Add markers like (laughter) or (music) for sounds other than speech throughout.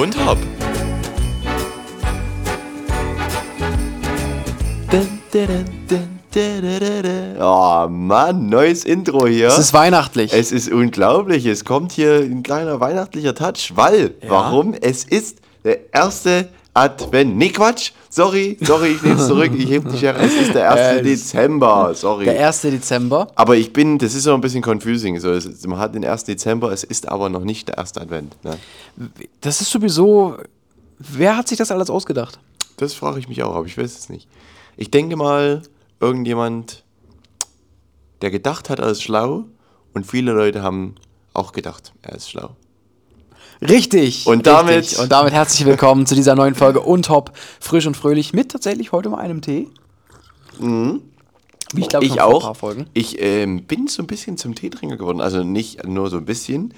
Und hopp. Oh Mann, neues Intro hier. Es ist weihnachtlich. Es ist unglaublich. Es kommt hier ein kleiner weihnachtlicher Touch, weil, Ja. warum? Es ist der erste Advent. Nee, Quatsch. Sorry, sorry, ich nehme es zurück. Ich heb die Schere. Es ist der 1. Es- (laughs) Dezember. Sorry. der 1. Dezember. aber ich bin, das ist so ein bisschen confusing. So, es, man hat den 1. Dezember, es ist aber noch nicht der erste Advent. Ne? Das ist sowieso. Wer hat sich das alles ausgedacht? Das frage ich mich auch, aber ich weiß es nicht. Ich denke mal, irgendjemand, der gedacht hat, er ist schlau und viele Leute haben auch gedacht, er ist schlau. Richtig. Und richtig. damit- Und damit herzlich willkommen zu dieser neuen Folge Untop, frisch und fröhlich, mit tatsächlich heute mal einem Tee. Wie ich glaube, ich auch. Ich ähm, bin so ein bisschen zum Teetrinker geworden. Also nicht nur so ein bisschen,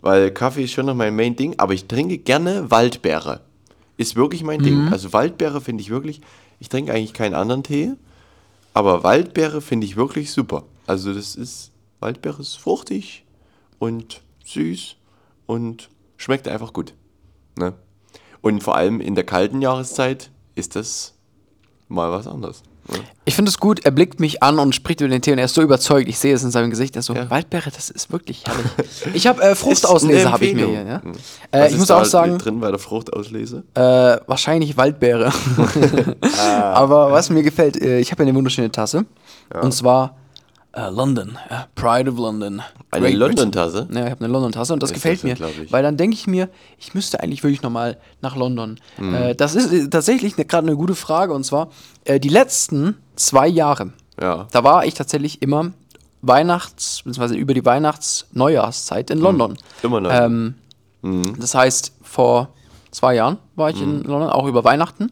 weil Kaffee ist schon noch mein Main-Ding, aber ich trinke gerne Waldbeere. Ist wirklich mein Mhm. Ding. Also Waldbeere finde ich wirklich, ich trinke eigentlich keinen anderen Tee, aber Waldbeere finde ich wirklich super. Also das ist, Waldbeere ist fruchtig und süß und schmeckt einfach gut. Ne? Und vor allem in der kalten Jahreszeit ist das mal was anderes. Ne? Ich finde es gut, er blickt mich an und spricht über den Tee und er ist so überzeugt. Ich sehe es in seinem Gesicht. Er ist so, Ja. Waldbeere, das ist wirklich herrlich. (laughs) Ich habe äh, Fruchtauslese, habe ich mir hier. Ja? Hm. Äh, ich ist muss da auch sagen, drin bei der Fruchtauslese. Äh, wahrscheinlich Waldbeere. Ah. (laughs) Aber was mir gefällt, äh, ich habe ja eine wunderschöne Tasse. Und zwar äh, London. Ja, Pride of London. Eine. London-Tasse? Ja, ich habe eine London-Tasse und das Ist gefällt das mir. Weil dann denke ich mir, ich müsste eigentlich wirklich nochmal nach London. Mhm. Äh, das ist äh, tatsächlich ne, gerade eine gute Frage. Und zwar, äh, die letzten zwei Jahre, Ja. da war ich tatsächlich immer Weihnachts-, beziehungsweise über die Weihnachts-Neujahrszeit in London. Immer noch. Ähm, Das heißt, vor zwei Jahren war ich Mhm. in London, auch über Weihnachten.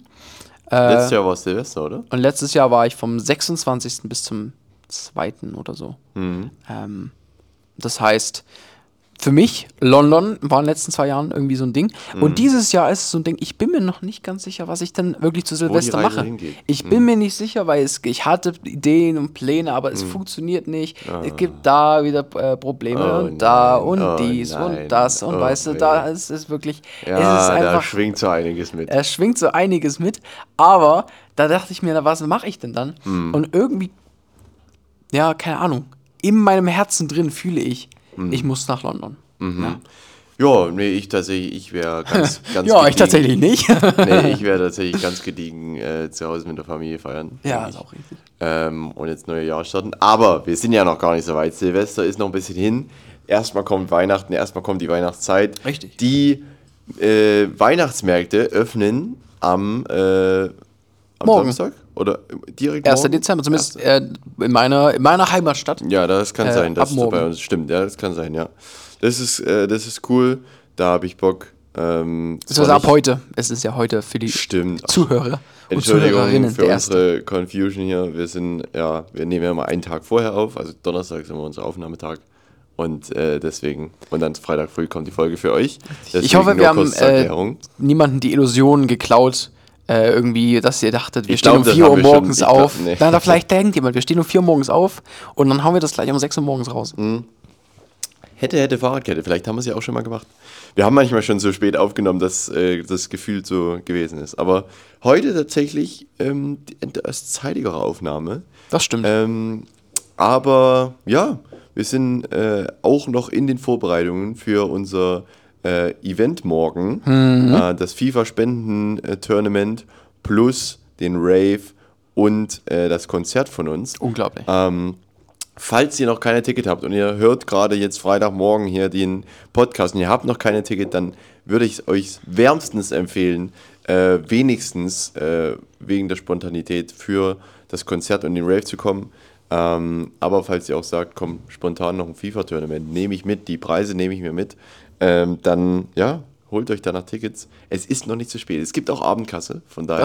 Letztes Jahr war es Silvester, oder? Und letztes Jahr war ich vom 26. bis zum 2. oder so. Mhm. Ähm, das heißt, für mich, London war in den letzten zwei Jahren irgendwie so ein Ding. Mhm. Und dieses Jahr ist es so ein Ding, ich bin mir noch nicht ganz sicher, was ich denn wirklich zu Silvester mache. hingeht. Mhm. Ich bin mir nicht sicher, weil es, ich hatte Ideen und Pläne, aber es funktioniert nicht. Es gibt da wieder äh, Probleme Ah. Oh und da nein, und oh dies nein, und das. Und oh weißt du, da ist es wirklich, Ja, es ist da einfach schwingt so einiges mit. er schwingt so einiges mit, aber da dachte ich mir, na, was mache ich denn dann? Hm. Und irgendwie, ja, keine Ahnung, in meinem Herzen drin fühle ich, Hm. ich muss nach London. Ja, Ja, nee, ich tatsächlich, ich wäre (laughs) ganz, ganz ja ich tatsächlich nicht. (laughs) Nee, ich wäre tatsächlich ganz gediegen äh, zu Hause mit der Familie feiern. ja, ist auch richtig. ähm, und jetzt neue Jahr starten. Aber wir sind ja noch gar nicht so weit. Silvester ist noch ein bisschen hin. Erstmal kommt Weihnachten, erstmal kommt die Weihnachtszeit. Richtig. Die äh, Weihnachtsmärkte öffnen am, äh, am Morgen. Samstag oder direkt 1. morgen? Dezember, zumindest äh, in, meiner, in meiner Heimatstadt. Ja, das kann Äh, sein, dass das bei morgen. uns stimmt. Ja, das kann sein, ja. Das ist, äh, das ist cool. Da habe ich Bock. Ähm, Das zwar ab heute. Es ist ja heute für die Stimmt. Zuhörer und Entschuldigung Zuhörerinnen für unsere Confusion hier. Wir sind, ja, wir nehmen ja mal einen Tag vorher auf, also Donnerstag ist immer unser Aufnahmetag. Und äh, deswegen, und dann Freitag früh kommt die Folge für euch. Deswegen Ich hoffe, wir haben äh, niemanden die Illusion geklaut, äh, irgendwie, dass ihr dachtet, wir Ich stehen glaub, um das 4 haben Uhr wir schon. morgens Ich glaub, auf. nee. Nein, da vielleicht denkt jemand, wir stehen um 4 Uhr morgens auf und dann hauen wir das gleich um 6 Uhr morgens raus. Hm. Hätte, hätte Fahrradkette, vielleicht haben wir es ja auch schon mal gemacht. Wir haben manchmal schon so spät aufgenommen, dass äh, das Gefühl so gewesen ist. Aber heute tatsächlich ähm, die etwas zeitigere Aufnahme. Das stimmt. Ähm, aber ja, wir sind äh, auch noch in den Vorbereitungen für unser äh, Event morgen. Äh, das FIFA-Spenden-Tournament plus den Rave und äh, das Konzert von uns. Unglaublich. Ähm, falls ihr noch keine Ticket habt und ihr hört gerade jetzt Freitagmorgen hier den Podcast und ihr habt noch keine Ticket, dann würde ich euch wärmstens empfehlen, äh, wenigstens äh, wegen der Spontanität für das Konzert und den Rave zu kommen. Ähm, aber falls ihr auch sagt, komm, spontan noch ein FIFA-Tournament, nehme ich mit, die Preise nehme ich mir mit, ähm, dann ja, holt euch danach Tickets. Es ist noch nicht zu spät. Es gibt auch Abendkasse, von daher.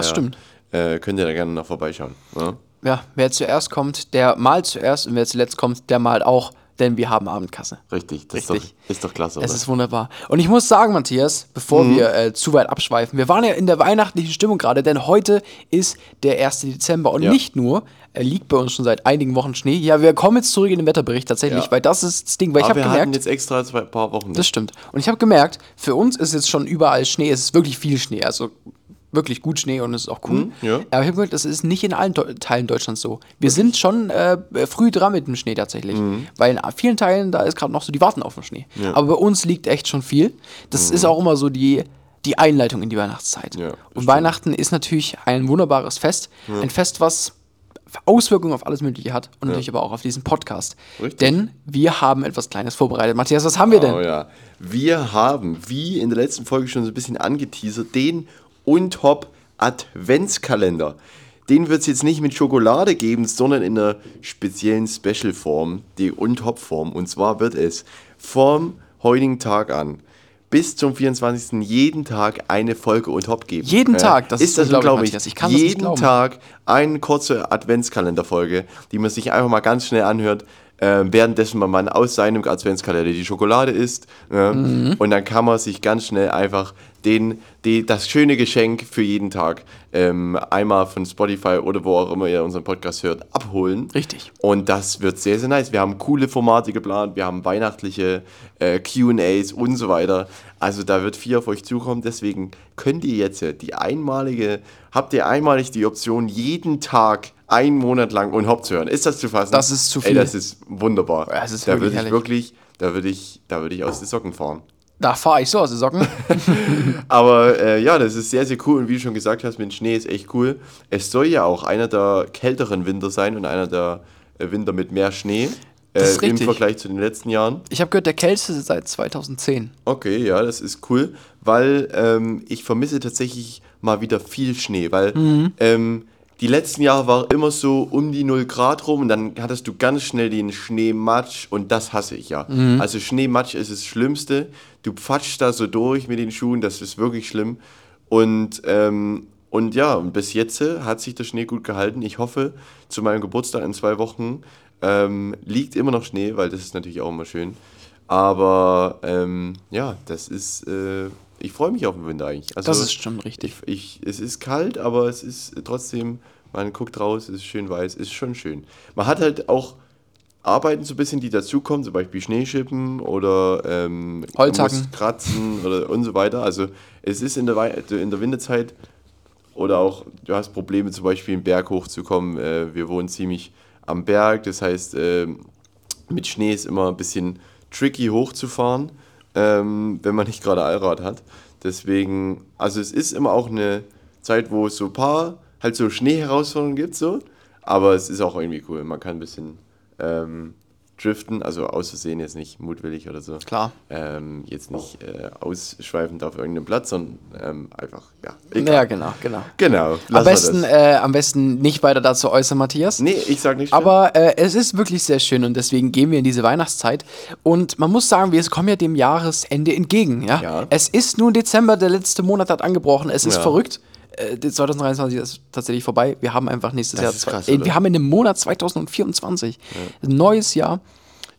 Äh, könnt ihr da gerne noch vorbeischauen. Ja? ja, wer zuerst kommt, der malt zuerst und wer zuletzt kommt, der malt auch denn wir haben Abendkasse. Richtig, das Richtig. Ist, doch, ist doch klasse, Es oder? ist wunderbar. Und ich muss sagen, Matthias, bevor Mhm. wir äh, zu weit abschweifen, wir waren ja in der weihnachtlichen Stimmung gerade, denn heute ist der 1. Dezember und Ja. nicht nur äh, liegt bei uns schon seit einigen Wochen Schnee. Ja, wir kommen jetzt zurück in den Wetterbericht tatsächlich, Ja. weil das ist das Ding, weil ich Aber habe wir hatten gemerkt, jetzt extra zwei paar Wochen. das stimmt. Und ich habe gemerkt, für uns ist jetzt schon überall Schnee, es ist wirklich viel Schnee, also wirklich gut Schnee und es ist auch cool. Mhm, ja. Aber ich habe gemerkt, das ist nicht in allen Deu- Teilen Deutschlands so. Wir sind schon äh, früh dran mit dem Schnee tatsächlich, Mhm. weil in vielen Teilen, da ist gerade noch so, die warten auf den Schnee. Aber bei uns liegt echt schon viel. Das ist auch immer so die, die Einleitung in die Weihnachtszeit. Mhm. Ja, und stimmt. Weihnachten ist natürlich ein wunderbares Fest. Ein Fest, was Auswirkungen auf alles Mögliche hat und natürlich aber auch auf diesen Podcast. Richtig. Denn wir haben etwas Kleines vorbereitet. Matthias, was haben wir denn? Oh ja. Wir haben, wie in der letzten Folge schon so ein bisschen angeteasert, den Untop Adventskalender. Den wird es jetzt nicht mit Schokolade geben, sondern in einer speziellen Special-Form, die Untop-Form. Und zwar wird es vom heutigen Tag an bis zum 24. jeden Tag eine Folge Untop geben. Jeden Tag? Das ist das unglaublich. Matthias. Ich kann das jeden nicht glauben. Tag eine kurze Adventskalenderfolge, die man sich einfach mal ganz schnell anhört, äh, währenddessen man mal aus seinem Adventskalender die Schokolade isst. Ja, Mhm. Und dann kann man sich ganz schnell einfach den, die, das schöne Geschenk für jeden Tag ähm, einmal von Spotify oder wo auch immer ihr unseren Podcast hört, abholen. Richtig. Und das wird sehr, sehr nice. Wir haben coole Formate geplant, wir haben weihnachtliche äh, QAs und so weiter. Also da wird viel auf euch zukommen. Deswegen könnt ihr jetzt äh, die einmalige, habt ihr einmalig die Option, jeden Tag einen Monat lang Unhop zu hören. Ist das zu fassen? Das ist zu Ey, viel. das ist wunderbar. Ja, es ist da wirklich würde ich herrlich. wirklich, da würde ich, da würde ich aus den Socken fahren. Da fahre ich so aus den Socken. (laughs) Aber äh, ja, das ist sehr, sehr cool. Und wie du schon gesagt hast, mit Schnee ist echt cool. Es soll ja auch einer der kälteren Winter sein und einer der äh, Winter mit mehr Schnee. Äh, Das Im. Vergleich zu den letzten Jahren. Ich habe gehört, der kälteste seit 2010. Okay, ja, das ist cool, weil ähm, ich vermisse tatsächlich mal wieder viel Schnee, weil Mhm. ähm, die letzten Jahre war immer so um die 0 Grad rum und dann hattest du ganz schnell den Schneematsch und das hasse ich ja. Mhm. Also Schneematsch ist das Schlimmste. Du pfatschst da so durch mit den Schuhen, das ist wirklich schlimm. Und, ähm, und ja, und bis jetzt hat sich der Schnee gut gehalten. Ich hoffe, zu meinem Geburtstag in zwei Wochen ähm, liegt immer noch Schnee, weil das ist natürlich auch immer schön. Aber ähm, ja, das ist, äh, ich freue mich auf den Winter eigentlich. Also, Das ist schon richtig. ich, es ist kalt, aber es ist trotzdem, man guckt raus, es ist schön weiß, ist schon schön. Man hat halt auch Arbeiten so ein bisschen, die dazukommen, zum Beispiel Schneeschippen oder ähm, Holzhacken. kratzen oder und so weiter. Also es ist in der, Wei- in der Winterzeit oder auch, du hast Probleme zum Beispiel einen Berg hochzukommen. Äh, wir wohnen ziemlich am Berg, das heißt, ähm, mit Schnee ist immer ein bisschen tricky hochzufahren, ähm, wenn man nicht gerade Allrad hat. Deswegen, also es ist immer auch eine Zeit, wo es so ein paar halt so Schneeherausforderungen gibt, so. Aber es ist auch irgendwie cool. Man kann ein bisschen ähm, driften, also aus Versehen jetzt nicht mutwillig oder so. Klar. Ähm, jetzt nicht äh, ausschweifend auf irgendeinem Platz, sondern ähm, einfach, ja. Ja, genau, genau. Genau. Am besten, äh, am besten nicht weiter dazu äußern, Matthias. Nee, ich sag nicht. Aber äh, es ist wirklich sehr schön und deswegen gehen wir in diese Weihnachtszeit. Und man muss sagen, wir kommen ja dem Jahresende entgegen. Ja? Ja. Es ist nun Dezember, der letzte Monat hat angebrochen. Es ist Ja. verrückt. Äh, 2023 ist tatsächlich vorbei. Wir haben einfach nächstes Das Jahr. ist zwei- krass, äh, oder? wir haben in dem Monat 2024. Ein neues Jahr.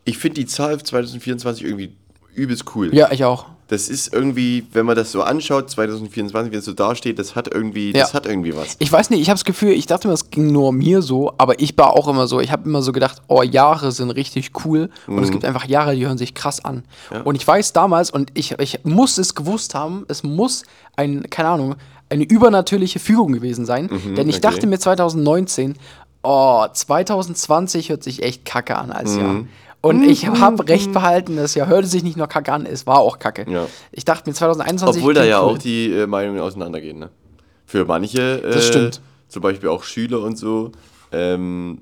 Ich finde die Zahl 2024 irgendwie übelst cool. Ja, ich auch. Das ist irgendwie, wenn man das so anschaut, 2024, wenn es so dasteht, das hat irgendwie, Ja. das hat irgendwie was. Ich weiß nicht, ich habe das Gefühl, ich dachte mir, es ging nur mir so, aber ich war auch immer so. Ich habe immer so gedacht, oh, Jahre sind richtig cool und Mhm. es gibt einfach Jahre, die hören sich krass an. Und ich weiß damals, und ich, ich muss es gewusst haben, es muss ein, keine Ahnung, eine übernatürliche Fügung gewesen sein, denn ich Mhm, okay. dachte mir 2019, oh, 2020 hört sich echt kacke an als Mhm. Jahr. Und ich habe recht behalten, das Jahr hörte sich nicht nur kacke an, es war auch kacke. Ja. Ich dachte mir 2021 Obwohl da ja cool. auch die äh, Meinungen auseinandergehen. Ne? Für manche, äh, Das stimmt. zum Beispiel auch Schüler und so, ähm,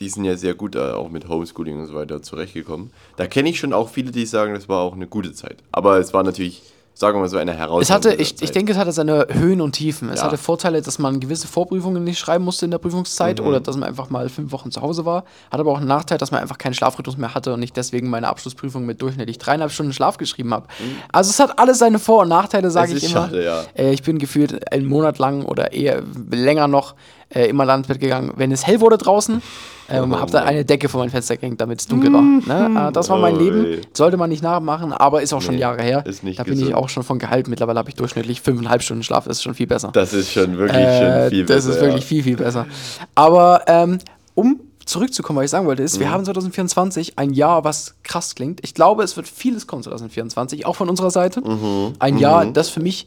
die sind ja sehr gut äh, auch mit Homeschooling und so weiter zurechtgekommen. Da kenne ich schon auch viele, die sagen, das war auch eine gute Zeit. Aber es war natürlich, sagen wir mal so, eine Herausforderung. Es hatte, ich, ich denke, es hatte seine Höhen und Tiefen. Es Ja. hatte Vorteile, dass man gewisse Vorprüfungen nicht schreiben musste in der Prüfungszeit Mhm. oder dass man einfach mal fünf Wochen zu Hause war. Hat aber auch einen Nachteil, dass man einfach keinen Schlafrhythmus mehr hatte und ich deswegen meine Abschlussprüfung mit durchschnittlich dreieinhalb Stunden Schlaf geschrieben habe. Also es hat alles seine Vor- und Nachteile, sage Mhm. Ich ist immer. schade, ja. Äh, ich bin gefühlt einen Monat lang oder eher länger noch äh, immer ins Bett gegangen, wenn es hell wurde draußen. Ähm, Oh hab dann eine Decke vor mein Fenster gehängt, damit es dunkel war. Ne? Äh, das war mein Oh, Leben. ey. Sollte man nicht nachmachen, aber ist auch schon Nee, Jahre her. ist nicht da bin ich gesund. auch schon von gehalten. Mittlerweile habe ich durchschnittlich fünfeinhalb Stunden Schlaf. Das ist schon viel besser. Das ist schon wirklich Äh, schon viel das besser. ist wirklich ja. viel, viel besser. Aber ähm, um zurückzukommen, was ich sagen wollte, ist, Mhm. wir haben 2024 ein Jahr, was krass klingt. Ich glaube, es wird vieles kommen 2024, auch von unserer Seite. Mhm. Ein Jahr, das für mich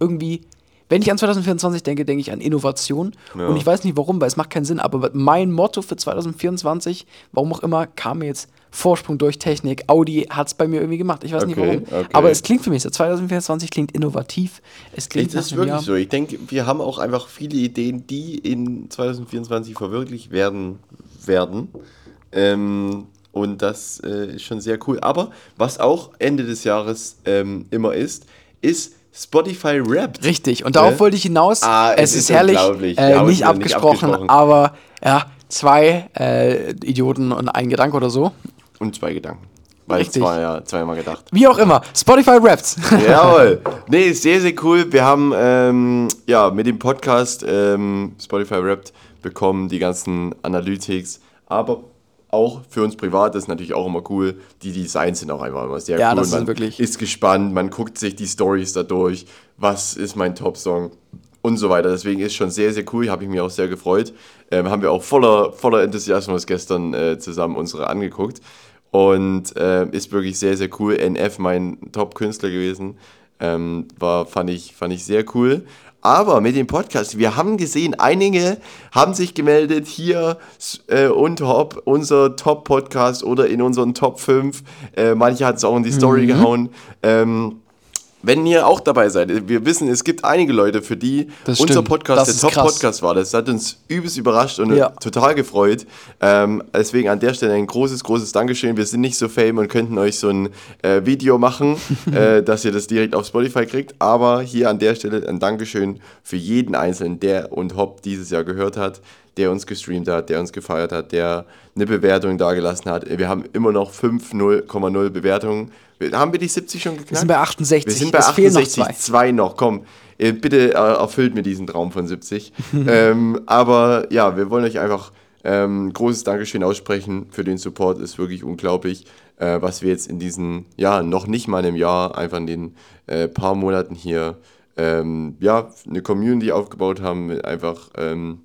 irgendwie, wenn ich an 2024 denke, denke ich an Innovation. Ja. Und ich weiß nicht warum, weil es macht keinen Sinn, aber mein Motto für 2024, warum auch immer, kam mir jetzt Vorsprung durch Technik. Audi hat es bei mir irgendwie gemacht. Ich weiß nicht Okay, warum. okay. Aber es klingt für mich so. 2024 klingt innovativ. Es klingt ist wirklich Jahr. so. Ich denke, wir haben auch einfach viele Ideen, die in 2024 verwirklicht werden werden. Ähm, und das äh, ist schon sehr cool. Aber was auch Ende des Jahres ähm, immer ist, ist Spotify Rap. Richtig, und darauf Ne? wollte ich hinaus. Ah, es, es ist ist herrlich, äh, nicht, es wieder nicht abgesprochen, abgesprochen. aber ja, zwei äh, Idioten und ein Gedanke oder so. Und zwei Gedanken. Weil Richtig. war ja zweimal gedacht. Wie auch immer, Spotify Raps. (laughs) Jawohl. Nee, sehr, sehr cool. Wir haben ähm, ja mit dem Podcast ähm, Spotify Wrapped bekommen die ganzen Analytics, aber auch für uns privat ist natürlich auch immer cool. Die Designs sind auch einfach immer sehr Ja, cool. das ist man wirklich- ist gespannt, man guckt sich die Stories dadurch. Was ist mein Top-Song? Und so weiter. Deswegen ist schon sehr, sehr cool. Habe ich mich auch sehr gefreut. Ähm, haben wir auch voller, voller Enthusiasmus gestern äh, zusammen unsere angeguckt. Und äh, ist wirklich sehr, sehr cool. NF, mein Top-Künstler gewesen. Ähm, war, fand ich, fand ich sehr cool. Aber mit dem Podcast, wir haben gesehen, einige haben sich gemeldet hier äh, und Hop, unser Top-Podcast oder in unseren Top 5. Äh, manche hat es auch in die Story Mhm. gehauen. Ähm, wenn ihr auch dabei seid, wir wissen, es gibt einige Leute, für die Das unser stimmt. Podcast Das der. Top-Podcast war. Das hat uns übelst überrascht und Ja. total gefreut. Ähm, deswegen an der Stelle ein großes, großes Dankeschön. Wir sind nicht so fame und könnten euch so ein äh, Video machen, (laughs) äh, dass ihr das direkt auf Spotify kriegt. Aber hier an der Stelle ein Dankeschön für jeden Einzelnen, der und Hop dieses Jahr gehört hat, der uns gestreamt hat, der uns gefeiert hat, der eine Bewertung dagelassen hat. Wir haben immer noch 5,0 Bewertungen. Haben wir die 70 schon geknackt? Wir sind bei 68. Wir sind bei es fehlen noch 68, zwei. zwei noch. Komm, äh, bitte äh, erfüllt mir diesen Traum von 70. (laughs) ähm, aber ja, wir wollen euch einfach ähm, großes Dankeschön aussprechen für den Support. Ist wirklich unglaublich, äh, was wir jetzt in diesen, ja, noch nicht mal einem Jahr, einfach in den äh, paar Monaten hier, ähm, ja, eine Community aufgebaut haben, mit einfach, ähm,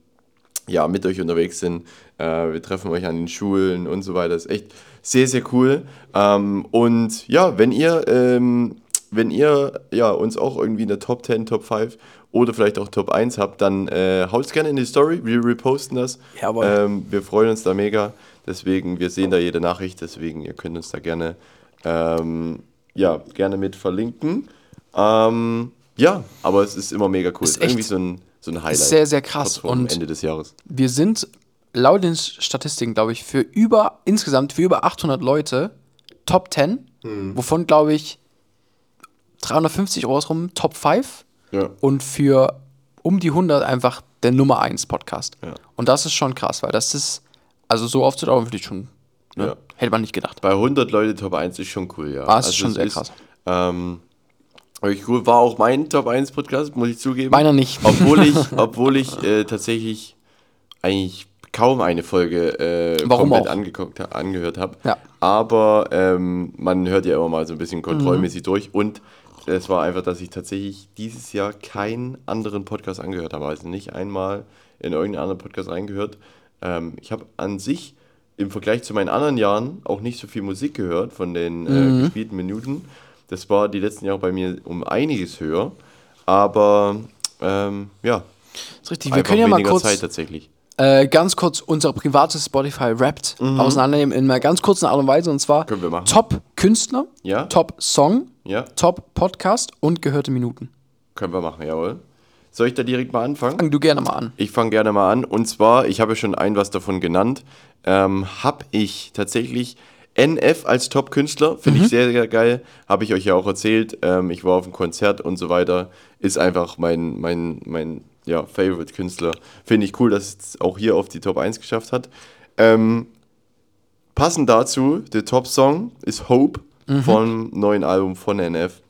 ja, mit euch unterwegs sind. Äh, wir treffen euch an den Schulen und so weiter. ist echt sehr, sehr cool. Ähm, und ja, wenn ihr, ähm, wenn ihr ja, uns auch irgendwie in der Top 10, Top 5 oder vielleicht auch Top 1 habt, dann äh, haut's gerne in die Story. Wir reposten das. Jawohl. Ähm, wir freuen uns da mega. Deswegen, wir sehen da jede Nachricht. Deswegen, ihr könnt uns da gerne, ähm, ja, gerne mit verlinken. Ähm, ja, aber es ist immer mega cool. Ist irgendwie so ein, so ein Highlight. sehr, sehr krass. Und- Ende des Jahres. Wir sind laut den Statistiken, glaube ich, für über, insgesamt für über 800 Leute Top 10, Hm. wovon, glaube ich, 350 Euro rum Top 5 Ja. und für um die 100 einfach der Nummer 1 Podcast. Ja. Und das ist schon krass, weil das ist, also so aufzudauern, würde ich schon, ne? Ja. hätte man nicht gedacht. Bei 100 Leute Top 1 ist schon cool, ja. Ah, es ist schon sehr krass. Ähm, War auch mein Top 1 Podcast, muss ich zugeben. Meiner nicht. Obwohl ich, (laughs) obwohl ich äh, tatsächlich eigentlich kaum eine Folge äh, Warum komplett auch? angeguckt, angehört habe. Ja. Aber ähm, man hört ja immer mal so ein bisschen Mhm. kontrollmäßig durch. Und es war einfach, dass ich tatsächlich dieses Jahr keinen anderen Podcast angehört habe. Also nicht einmal in irgendeinen anderen Podcast reingehört. Ähm, ich habe an sich im Vergleich zu meinen anderen Jahren auch nicht so viel Musik gehört von den äh, Mhm. gespielten Minuten. Das war die letzten Jahre bei mir um einiges höher. Aber ähm, ja, Das ist richtig. Wir können ja mal kurz, Zeit tatsächlich. äh, ganz kurz unser privates Spotify Wrapped auseinandernehmen in einer ganz kurzen Art und Weise. Und zwar Mhm. Können wir machen. Top Künstler, Ja. Top Song, Ja, Top Podcast und gehörte Minuten. können wir machen, jawohl. Soll ich da direkt mal anfangen? Fang du gerne mal an. Ich fange gerne mal an. Und zwar, ich habe ja schon ein was davon genannt, ähm, habe ich tatsächlich NF als Top-Künstler, finde Mhm. ich sehr, sehr geil. Habe ich euch ja auch erzählt. Ähm, ich war auf einem Konzert und so weiter. Ist einfach mein, mein, mein ja, Favorite-Künstler. Finde ich cool, dass es auch hier auf die Top 1 geschafft hat. Ähm, passend dazu, der Top-Song ist Hope vom neuen Album von NF.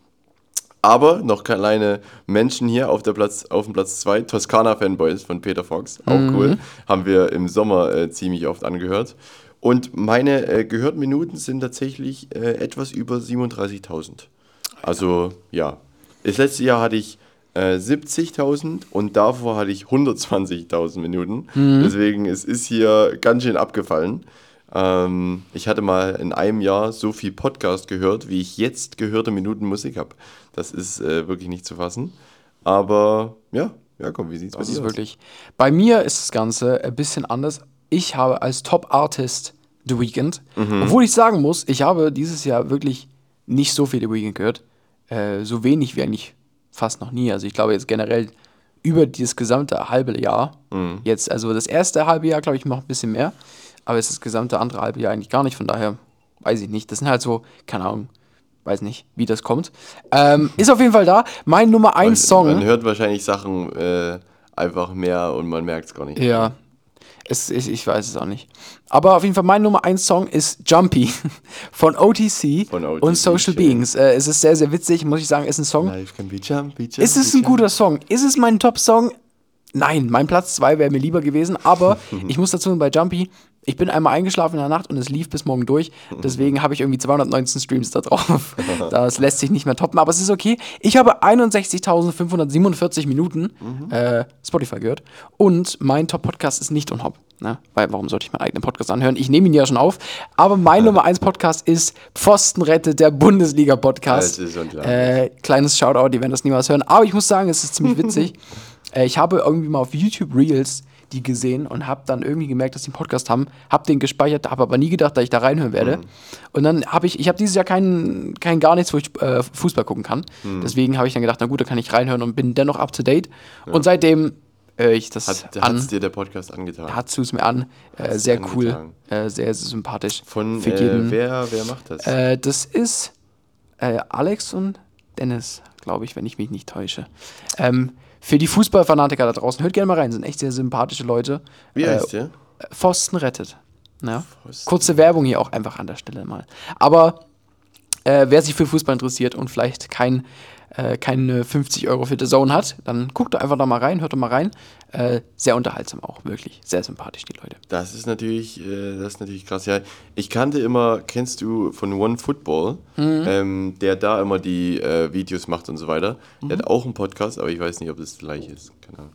Aber noch kleine Menschen hier auf, der Platz, auf dem Platz 2, Toskana Fanboys von Peter Fox. Auch Mhm. cool. Haben wir im Sommer äh, ziemlich oft angehört. Und meine äh, gehörten Minuten sind tatsächlich äh, etwas über 37.000. Also ja, das letzte Jahr hatte ich äh, 70.000 und davor hatte ich 120.000 Minuten. Mhm. Deswegen es ist hier ganz schön abgefallen. Ähm, ich hatte mal in einem Jahr so viel Podcast gehört, wie ich jetzt gehörte Minuten Musik habe. Das ist äh, wirklich nicht zu fassen. Aber ja, ja komm, wie sieht's Das bei ist dir aus? wirklich. Bei mir ist das Ganze ein bisschen anders. Ich habe als Top-Artist The Weeknd. Mhm. Obwohl ich sagen muss, ich habe dieses Jahr wirklich nicht so viel The Weeknd gehört. Äh, so wenig wie eigentlich fast noch nie. Also ich glaube jetzt generell über dieses gesamte halbe Jahr. Mhm. Jetzt, also das erste halbe Jahr, glaube ich, noch ein bisschen mehr. Aber jetzt das gesamte andere halbe Jahr eigentlich gar nicht. Von daher weiß ich nicht. Das sind halt so, keine Ahnung, weiß nicht, wie das kommt. Ähm, (laughs) ist auf jeden Fall da. Mein Nummer 1 Song. Man hört wahrscheinlich Sachen äh, einfach mehr und man merkt es gar nicht. Ja. Es, ich, ich weiß es auch nicht. Aber auf jeden Fall mein Nummer 1 Song ist Jumpy (laughs) von OTC, Von OTC, und Social. Beings. Äh, es ist sehr, sehr witzig, muss ich sagen. Ist ein Song. Life can be jumpy, jumpy, Ist es ein guter Song? Ist es mein Top-Song? Nein, mein Platz 2 wäre mir lieber gewesen. Aber (laughs) ich muss dazu bei Jumpy, ich bin einmal eingeschlafen in der Nacht und es lief bis morgen durch. Deswegen habe ich irgendwie 219 Streams da drauf. (laughs) Das lässt sich nicht mehr toppen, aber es ist okay. Ich habe 61.547 Minuten äh, Spotify gehört und mein Top-Podcast ist nicht unhop. Ne? Weil warum sollte ich meinen eigenen Podcast anhören? Ich nehme ihn ja schon auf. Aber mein (laughs) Nummer 1 Podcast ist Pfostenrette, der Bundesliga-Podcast. Das ist unglaublich. Äh, kleines Shoutout, die werden das niemals hören. Aber ich muss sagen, es ist ziemlich (laughs) witzig. äh, ich habe irgendwie mal auf YouTube Reels die gesehen und habe dann irgendwie gemerkt, dass die einen Podcast haben, habe den gespeichert, habe aber nie gedacht, dass ich da reinhören werde. Und dann habe ich, ich habe dieses Jahr kein, kein gar nichts, wo ich äh, Fußball gucken kann. Deswegen habe ich dann gedacht, na gut, da kann ich reinhören und bin dennoch up to date. Und seitdem äh, ich das Hat an, hat's dir der Podcast angetan? hat es mir an, äh, sehr cool, äh, sehr, sehr sympathisch. Von für äh, jeden. wer, wer macht das? Äh, das ist äh, Alex und Dennis, glaube ich, wenn ich mich nicht täusche. Ähm, für die Fußballfanatiker da draußen, hört gerne mal rein, sind echt sehr sympathische Leute. Wie äh, heißt der? Pfosten rettet. Ja. Pfosten. Kurze Werbung hier auch einfach an der Stelle mal. Aber äh, wer sich für Fußball interessiert und vielleicht kein, äh, keine 50 Euro für The Zone hat, dann guckt doch einfach da mal rein, hört doch mal rein. Äh, sehr unterhaltsam auch, wirklich. Sehr sympathisch, die Leute. Das ist natürlich, äh, das ist natürlich krass. Ja, ich kannte immer, kennst du von One Football, Mhm. ähm, der da immer die äh, Videos macht und so weiter. Der Mhm. hat auch einen Podcast, aber ich weiß nicht, ob das gleich ist. Keine Ahnung.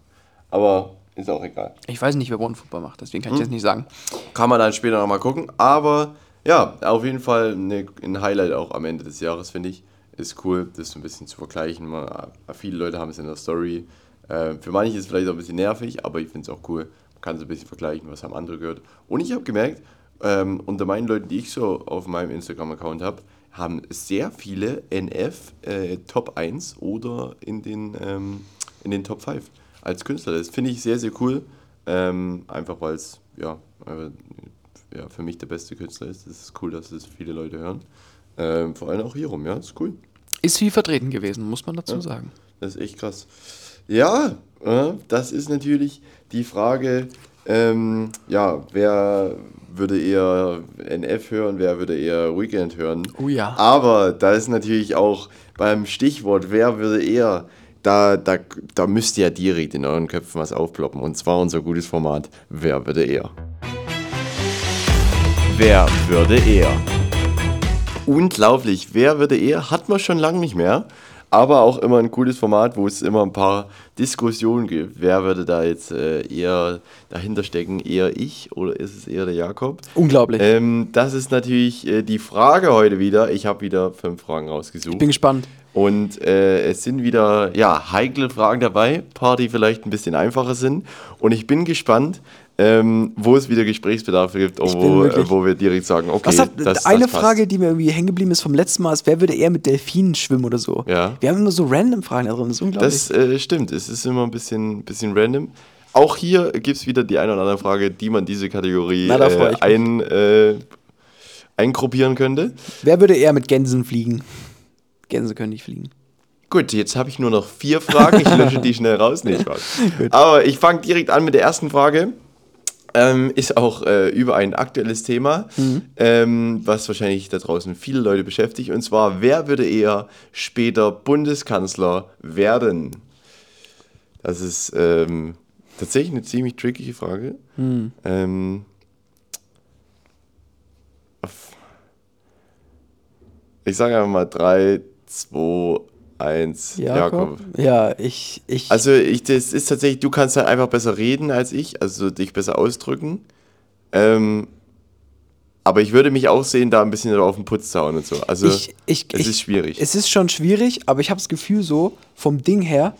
Aber ist auch egal. Ich weiß nicht, wer One Football macht, deswegen kann ich das nicht sagen. Kann man dann später nochmal gucken. Aber ja, auf jeden Fall eine, ein Highlight auch am Ende des Jahres, finde ich. Ist cool, das so ein bisschen zu vergleichen. Man, viele Leute haben es in der Story. Äh, für manche ist es vielleicht auch ein bisschen nervig, aber ich finde es auch cool. Man kann so ein bisschen vergleichen, was haben andere gehört. Und ich habe gemerkt, ähm, unter meinen Leuten, die ich so auf meinem Instagram-Account habe, haben sehr viele NF äh, Top 1 oder in den, ähm, in den Top 5 als Künstler. Das finde ich sehr, sehr cool. Ähm, einfach weil es ja, äh, ja, für mich der beste Künstler ist. Es ist cool, dass es viele Leute hören. Ähm, vor allem auch hier rum, ja, ist cool. Ist viel vertreten gewesen, muss man dazu sagen. Das ist echt krass. Ja, äh, das ist natürlich die Frage, ähm, ja, wer würde eher NF hören, wer würde eher Weekend hören. Oh ja. Aber da ist natürlich auch beim Stichwort, wer würde eher, da, da, da müsst ihr ja direkt in euren Köpfen was aufploppen. Und zwar unser gutes Format, wer würde eher. Wer würde eher? Unglaublich, wer würde eher? Hat man schon lange nicht mehr. Aber auch immer ein cooles Format, wo es immer ein paar Diskussionen gibt. Wer würde da jetzt äh, eher dahinter stecken? Eher ich oder ist es eher der Jakob? Unglaublich. Ähm, das ist natürlich äh, die Frage heute wieder. Ich habe wieder fünf Fragen rausgesucht. Bin gespannt. Und äh, es sind wieder ja, heikle Fragen dabei, paar, die vielleicht ein bisschen einfacher sind. Und ich bin gespannt, ähm, wo es wieder Gesprächsbedarf gibt, wo, wirklich- wo wir direkt sagen, okay, Was hat, das, eine das. Frage, die mir irgendwie hängen geblieben ist vom letzten Mal, ist, wer würde eher mit Delfinen schwimmen oder so? Ja. Wir haben immer so random Fragen da drin, das ist unglaublich. Das äh, stimmt, es ist immer ein bisschen, bisschen random. Auch hier gibt es wieder die eine oder andere Frage, die man diese Kategorie Na, äh, ein, äh, eingruppieren könnte. wer würde eher mit Gänsen fliegen? Gänse können nicht fliegen. Gut, jetzt habe ich nur noch vier Fragen. Ich lösche die schnell raus. Nee, Spaß. (laughs) Aber ich fange direkt an mit der ersten Frage. Ähm, ist auch äh, über ein aktuelles Thema, Mhm. ähm, was wahrscheinlich da draußen viele Leute beschäftigt. Und zwar, wer würde eher später Bundeskanzler werden? Das ist ähm, tatsächlich eine ziemlich trickige Frage. Mhm. Ähm, ich sage einfach mal 3, 2, 1, Jakob. Ja, ich, ich, Also ich, das ist tatsächlich, du kannst halt einfach besser reden als ich, also dich besser ausdrücken. Ähm, aber ich würde mich auch sehen, da ein bisschen auf den Putz zu hauen und so. Also ich, ich, es ich, ist schwierig. Es ist schon schwierig, aber ich habe das Gefühl so, vom Ding her,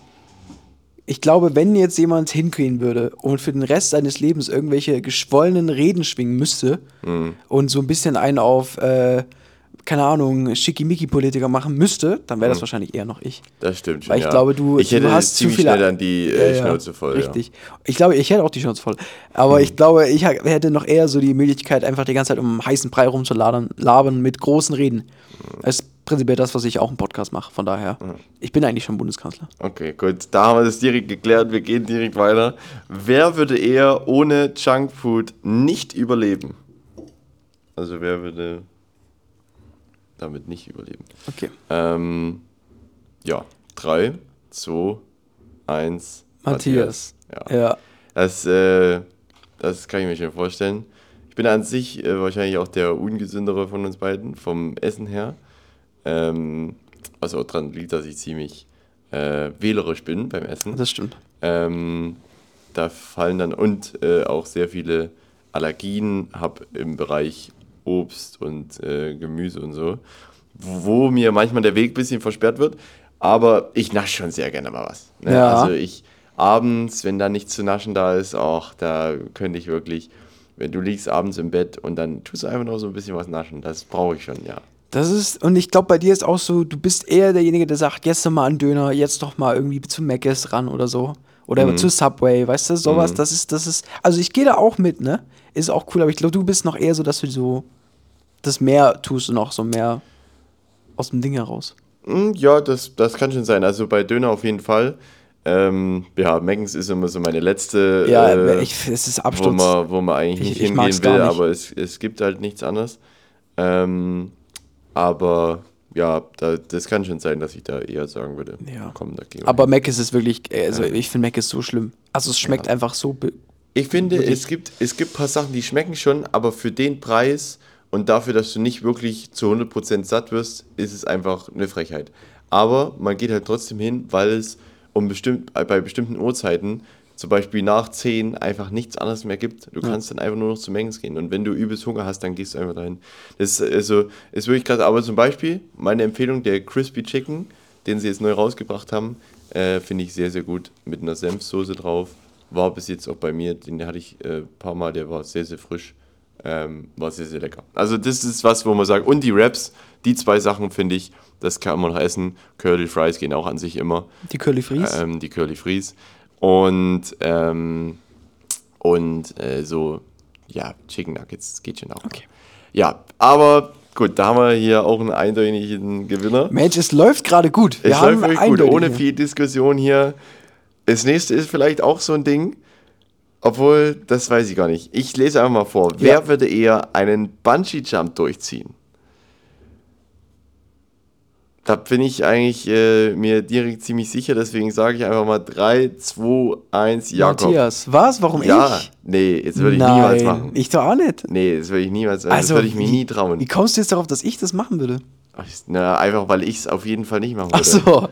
ich glaube, wenn jetzt jemand hingehen würde und für den Rest seines Lebens irgendwelche geschwollenen Reden schwingen müsste Mhm. und so ein bisschen einen auf, äh, keine Ahnung, Schickimicki-Politiker machen müsste, dann wäre das wahrscheinlich eher noch ich. das stimmt schon. Weil ich ja. glaube, du, ich hätte du hast zu ziemlich viele. schnell dann die Ja, äh, ja, Schnauze voll. Richtig. Ich glaube, ich hätte auch die Schnauze voll. Aber ich glaube, ich hätte noch eher so die Möglichkeit, einfach die ganze Zeit um einen heißen Brei rumzulabern labern mit großen Reden. Das ist prinzipiell das, was ich auch im Podcast mache. Von daher, ich bin eigentlich schon Bundeskanzler. Ja. Okay, gut. Da haben wir das direkt geklärt. Wir gehen direkt weiter. Wer würde eher ohne Junkfood nicht überleben? Also wer würde damit nicht überleben? Okay. Ähm, ja, 3, 2, 1. Matthias. Ja. Ja. Das, äh, das kann ich mir schon vorstellen. Ich bin an sich äh, wahrscheinlich auch der ungesündere von uns beiden, vom Essen her. Ähm, was auch daran liegt, dass ich ziemlich äh, wählerisch bin beim Essen. Das stimmt. Ähm, da fallen dann und äh, auch sehr viele Allergien habe im Bereich Obst und äh, Gemüse und so, wo mir manchmal der Weg ein bisschen versperrt wird. Aber ich nasche schon sehr gerne mal was. Ne? Ja. Also ich abends, wenn da nichts zu naschen da ist, auch da könnte ich wirklich, wenn du liegst abends im Bett und dann tust du einfach noch so ein bisschen was naschen. Das brauche ich schon, ja. Das ist, und ich glaube, bei dir ist auch so, du bist eher derjenige, der sagt, jetzt doch mal einen Döner, jetzt doch mal irgendwie zu Mc's ran oder so. Oder Mhm. zu Subway, weißt du, sowas, das ist, das ist, also ich gehe da auch mit, ne? Ist auch cool, aber ich glaube, du bist noch eher so, dass du so das mehr tust und auch so mehr aus dem Ding heraus. Mm, Ja, das, das kann schon sein. Also bei Döner auf jeden Fall. Ähm, ja, Meckens ist immer so meine letzte, Ja, äh, ich, es ist wo, Absturz. man, wo man eigentlich Ich- nicht ich hingehen will, nicht. aber es, es gibt halt nichts anderes. Ähm, aber ja, da, das kann schon sein, dass ich da eher sagen würde, Ja. komm, da gehen wir Aber. Mac ist es wirklich, also ich finde Mac ist so schlimm. Also es schmeckt einfach so. Ich finde, es gibt, es gibt ein paar Sachen, die schmecken schon, aber für den Preis und dafür, dass du nicht wirklich zu 100% satt wirst, ist es einfach eine Frechheit. Aber man geht halt trotzdem hin, weil es um bestimmt, äh, bei bestimmten Uhrzeiten, zum Beispiel nach 10, einfach nichts anderes mehr gibt. Du kannst dann einfach nur noch zu Mengens gehen. Und wenn du übelst Hunger hast, dann gehst du einfach dahin. Das ist, also, ist wirklich krass. Aber zum Beispiel, meine Empfehlung, der Crispy Chicken, den sie jetzt neu rausgebracht haben, äh, finde ich sehr, sehr gut. Mit einer Senfsoße drauf. War bis jetzt auch bei mir, den hatte ich ein äh, paar Mal, der war sehr, sehr frisch. Ähm, war sehr, sehr lecker. Also das ist was, wo man sagt, und die Wraps, die zwei Sachen finde ich, das kann man noch essen. Curly Fries gehen auch an sich immer. Die Curly Fries. Ähm, die Curly Fries. Und, ähm, und äh, so, ja, Chicken Nuggets geht schon auch. Okay. Ja, aber gut, da haben wir hier auch einen eindeutigen Gewinner. Mensch, es läuft gerade gut. Wir Es haben läuft wirklich gut, ohne viel Diskussion hier. Das nächste ist vielleicht auch so ein Ding, obwohl, das weiß ich gar nicht. Ich lese einfach mal vor. Wer Ja. würde eher einen Bungee-Jump durchziehen? Da bin ich eigentlich äh, mir direkt ziemlich sicher, deswegen sage ich einfach mal 3, 2, 1, Jakob. Matthias, was? Warum Ja, ich? nee, jetzt würde ich Nein, niemals machen. Ich doch auch nicht. nee, das würde ich niemals, also das würde ich mir nie trauen. Wie kommst du jetzt darauf, dass ich das machen würde? Ach, Na, einfach weil ich es auf jeden Fall nicht machen Ach würde. so.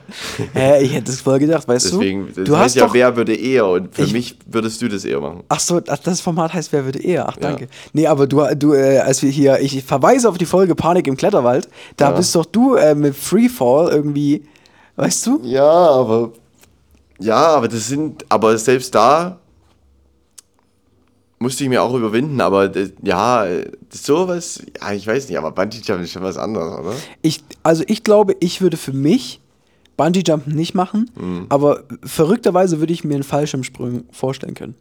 Hä, ich hätte es voll gedacht, weißt Deswegen, du? Du heißt hast ja, doch. wer würde eher und für Ich- mich würdest du das eher machen. Ach so, ach, das Format heißt, wer würde eher? Ach, danke. Nee, aber du, du äh, als wir hier, ich verweise auf die Folge Panik im Kletterwald, da Ja. bist doch du äh, mit Freefall irgendwie, weißt du? Ja, aber ja, aber das sind, aber selbst da musste ich mir auch überwinden, aber das, ja, sowas, ja, ich weiß nicht, aber Bungee Jump ist schon was anderes, oder? Ich, also ich glaube, ich würde für mich Bungee Jumpen nicht machen, Mhm. aber verrückterweise würde ich mir einen Fallschirmsprung vorstellen können.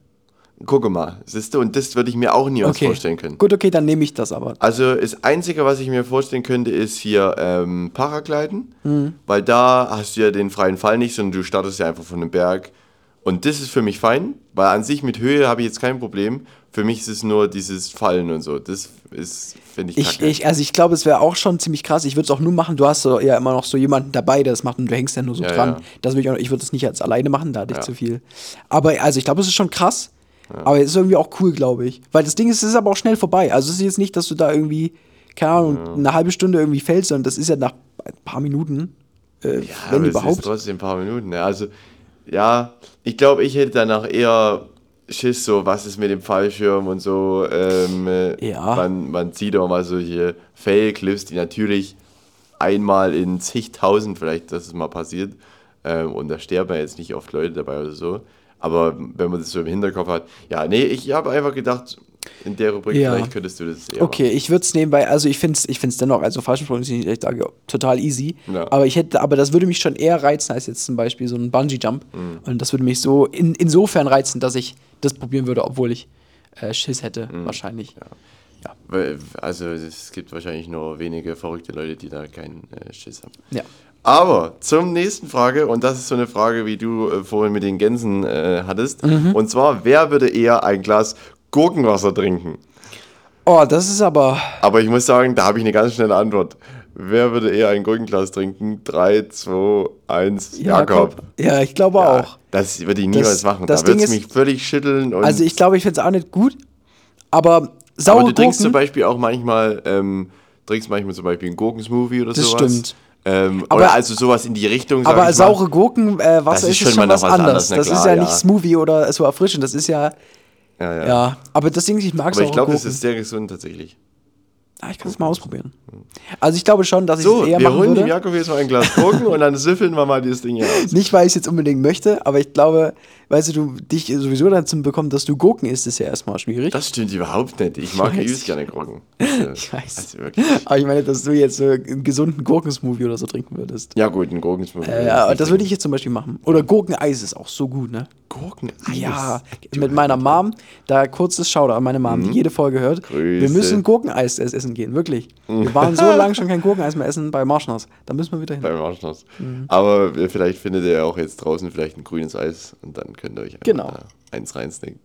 Gucke mal, siehst du, und das würde ich mir auch niemals vorstellen können. Gut, okay, dann nehme ich das aber. Also das Einzige, was ich mir vorstellen könnte, ist hier ähm, Paragliden, Mhm. weil da hast du ja den freien Fall nicht, sondern du startest ja einfach von einem Berg Und das ist für mich fein, weil an sich mit Höhe habe ich jetzt kein Problem. Für mich ist es nur dieses Fallen und so. Das ist, finde ich, Ich, ich, also ich glaube, es wäre auch schon ziemlich krass. Ich würde es auch nur machen. Du hast ja immer noch so jemanden dabei, der das macht und du hängst ja nur so Ja, dran. ja. Das ich auch, ich würde das nicht als alleine machen, da hatte ich Ja. zu viel. Aber also ich glaube, es ist schon krass. Aber es ist irgendwie auch cool, glaube ich. Weil das Ding ist, es ist aber auch schnell vorbei. Also es ist jetzt nicht, dass du da irgendwie, keine Ahnung, eine halbe Stunde irgendwie fällst, sondern das ist ja nach ein paar Minuten, äh, Ja, wenn überhaupt. Es ist trotzdem ein paar Minuten. Ja, also, ja, ich glaube, ich hätte danach eher Schiss, so, was ist mit dem Fallschirm und so. Ähm, äh, Ja. Man, man sieht auch mal solche Fail-Clips, die natürlich einmal in zigtausend vielleicht, dass es mal passiert. Ähm, und da sterben ja jetzt nicht oft Leute dabei oder so. Aber wenn man das so im Hinterkopf hat, ja, nee, ich habe einfach gedacht, in der Rubrik, Ja. vielleicht könntest du das eher Okay, ich würde es nehmen, weil, also ich finde es ich find's dennoch, also Fallschirmsprung ist nicht, ich sage, total easy. Ja. Aber ich hätte, aber das würde mich schon eher reizen als jetzt zum Beispiel so ein Bungee-Jump. Mhm. Und das würde mich so in, insofern reizen, dass ich das probieren würde, obwohl ich äh, Schiss hätte, Mhm. wahrscheinlich. Weil, Also es gibt wahrscheinlich nur wenige verrückte Leute, die da keinen äh, Schiss haben. Ja. Aber zum nächsten Frage, und das ist so eine Frage, wie du äh, vorhin mit den Gänsen äh, hattest. Mhm. Und zwar, wer würde eher ein Glas Gurkenwasser trinken? Oh, das ist aber. Aber ich muss sagen, da habe ich eine ganz schnelle Antwort. Wer würde eher ein Gurkenglas trinken? 3, 2, 1, Jakob. Ja, ich glaube Ja, auch. Das würde ich niemals machen. das da würde es mich völlig schütteln. Also ich glaube, ich finde es auch nicht gut. Aber saure aber du trinkst Gurken, zum Beispiel auch manchmal, ähm, trinkst manchmal zum Beispiel einen Gurkensmoothie oder Das sowas. stimmt. Ähm, Aber- oder also sowas in die Richtung. aber saure Gurken, äh, Wasser ist ist, schon mal was was anderes. anderes, das ist klar, ja ja. nicht Smoothie oder so erfrischend. Das ist ja, Ja, ja. ja. Aber das Ding ist, ich mag Aber saure ich glaube, das ist sehr gesund tatsächlich. Ah, ich kann es mal ausprobieren. Also ich glaube schon, dass ich So, es eher wir machen holen dem würde. Jakob jetzt mal ein Glas Gurken und dann süffeln wir mal dieses Ding hier aus. Nicht, weil ich es jetzt unbedingt möchte, aber ich glaube, weißt du, du dich sowieso dazu bekommen, dass du Gurken isst, ist ja erstmal schwierig. Das stimmt überhaupt nicht. Ich mag übelst gerne Gurken. (laughs) Also, Ich weiß. Also wirklich. aber ich meine, dass du jetzt so einen gesunden Gurkensmoothie oder so trinken würdest. Ja gut, ein Gurkensmoothie. Äh, ja, das würde ich jetzt zum Beispiel machen. Oder Gurkeneis ist auch so gut, ne? Gurkeneis. Ja, mit meiner Mom, da kurzes Shoutout an meine Mom, die jede Folge hört. Wir Mhm. Grüße. müssen Gurkeneis essen gehen, wirklich. Wir waren so (laughs) lange schon kein Gurkeneis mehr essen bei Marschners. Da müssen wir wieder hin. Beim Arschloch. Mhm. Aber vielleicht findet ihr ja auch jetzt draußen vielleicht ein grünes Eis und dann könnt ihr euch Genau. eins reinsnacken.